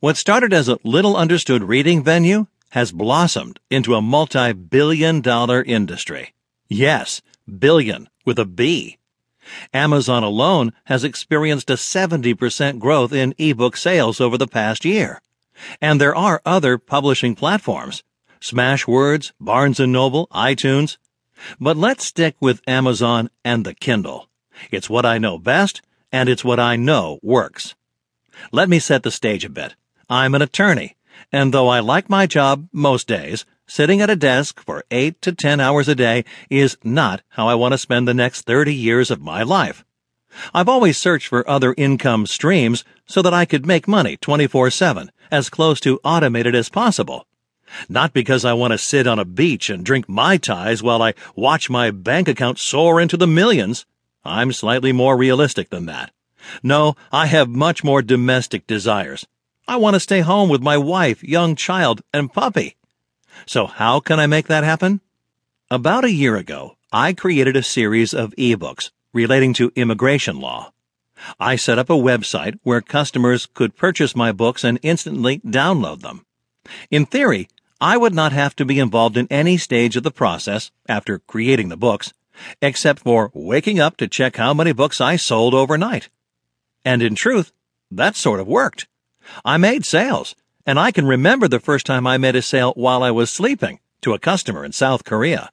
What started as a little understood reading venue has blossomed into a multi billion dollar industry. Yes, billion with a B. Amazon alone has experienced a 70% growth in ebook sales over the past year. And there are other publishing platforms. Smashwords, Barnes & Noble, iTunes. But let's stick with Amazon and the Kindle. It's what I know best, and it's what I know works. Let me set the stage a bit. I'm an attorney, and though I like my job most days, sitting at a desk for eight to ten hours a day is not how I want to spend the next 30 years of my life. I've always searched for other income streams so that I could make money 24-7, as close to automated as possible. Not because I want to sit on a beach and drink Mai Tais while I watch my bank account soar into the millions. I'm slightly more realistic than that. No, I have much more domestic desires. I want to stay home with my wife, young child, and puppy. So how can I make that happen? About a year ago, I created a series of ebooks relating to immigration law. I set up a website where customers could purchase my books and instantly download them. In theory, I would not have to be involved in any stage of the process after creating the books, except for waking up to check how many books I sold overnight. And in truth, that sort of worked. I made sales, and I can remember the first time I made a sale while I was sleeping to a customer in South Korea.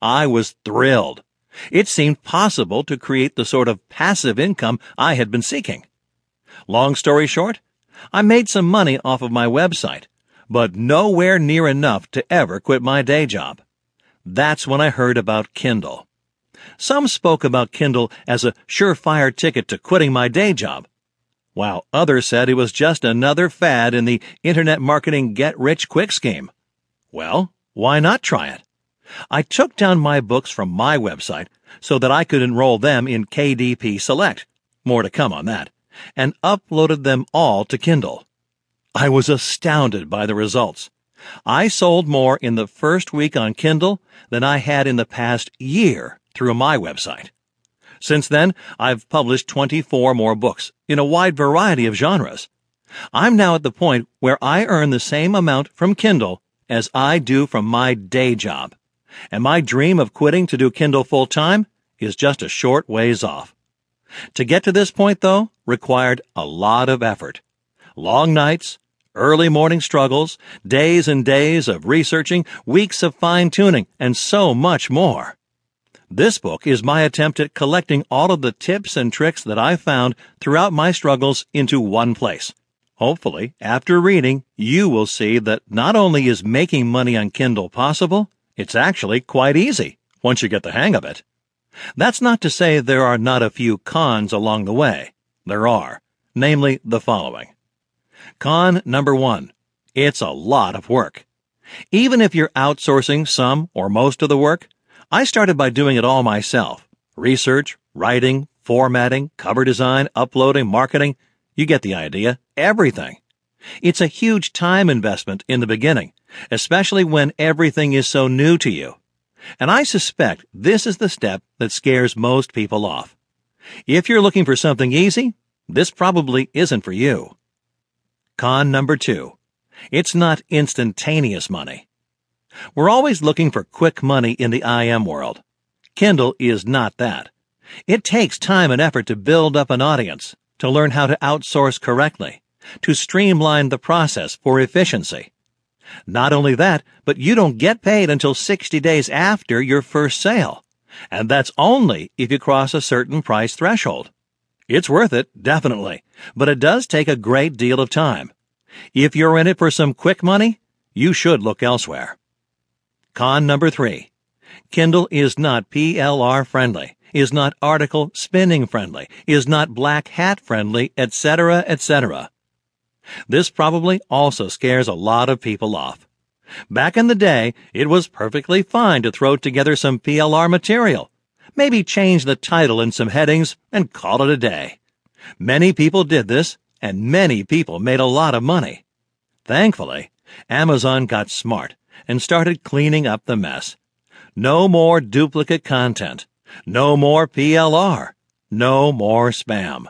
I was thrilled. It seemed possible to create the sort of passive income I had been seeking. Long story short, I made some money off of my website, but nowhere near enough to ever quit my day job. That's when I heard about Kindle. Some spoke about Kindle as a surefire ticket to quitting my day job, while others said it was just another fad in the internet marketing get rich quick scheme. Well, why not try it? I took down my books from my website so that I could enroll them in KDP Select. More to come on that. And uploaded them all to Kindle. I was astounded by the results. I sold more in the first week on Kindle than I had in the past year through my website. Since then, I've published 24 more books in a wide variety of genres. I'm now at the point where I earn the same amount from Kindle as I do from my day job and my dream of quitting to do Kindle full time is just a short ways off. To get to this point, though, required a lot of effort. Long nights, early morning struggles, days and days of researching, weeks of fine tuning, and so much more. This book is my attempt at collecting all of the tips and tricks that I found throughout my struggles into one place. Hopefully, after reading, you will see that not only is making money on Kindle possible, it's actually quite easy once you get the hang of it. That's not to say there are not a few cons along the way. There are, namely the following. Con number one. It's a lot of work. Even if you're outsourcing some or most of the work, I started by doing it all myself. Research, writing, formatting, cover design, uploading, marketing. You get the idea. Everything. It's a huge time investment in the beginning, especially when everything is so new to you. And I suspect this is the step that scares most people off. If you're looking for something easy, this probably isn't for you. Con number two. It's not instantaneous money. We're always looking for quick money in the IM world. Kindle is not that. It takes time and effort to build up an audience, to learn how to outsource correctly, to streamline the process for efficiency. Not only that, but you don't get paid until 60 days after your first sale. And that's only if you cross a certain price threshold. It's worth it, definitely, but it does take a great deal of time. If you're in it for some quick money, you should look elsewhere. Con number three. Kindle is not PLR friendly, is not article spinning friendly, is not black hat friendly, etc., etc. This probably also scares a lot of people off. Back in the day, it was perfectly fine to throw together some PLR material, maybe change the title and some headings, and call it a day. Many people did this, and many people made a lot of money. Thankfully, Amazon got smart and started cleaning up the mess. No more duplicate content. No more PLR. No more spam.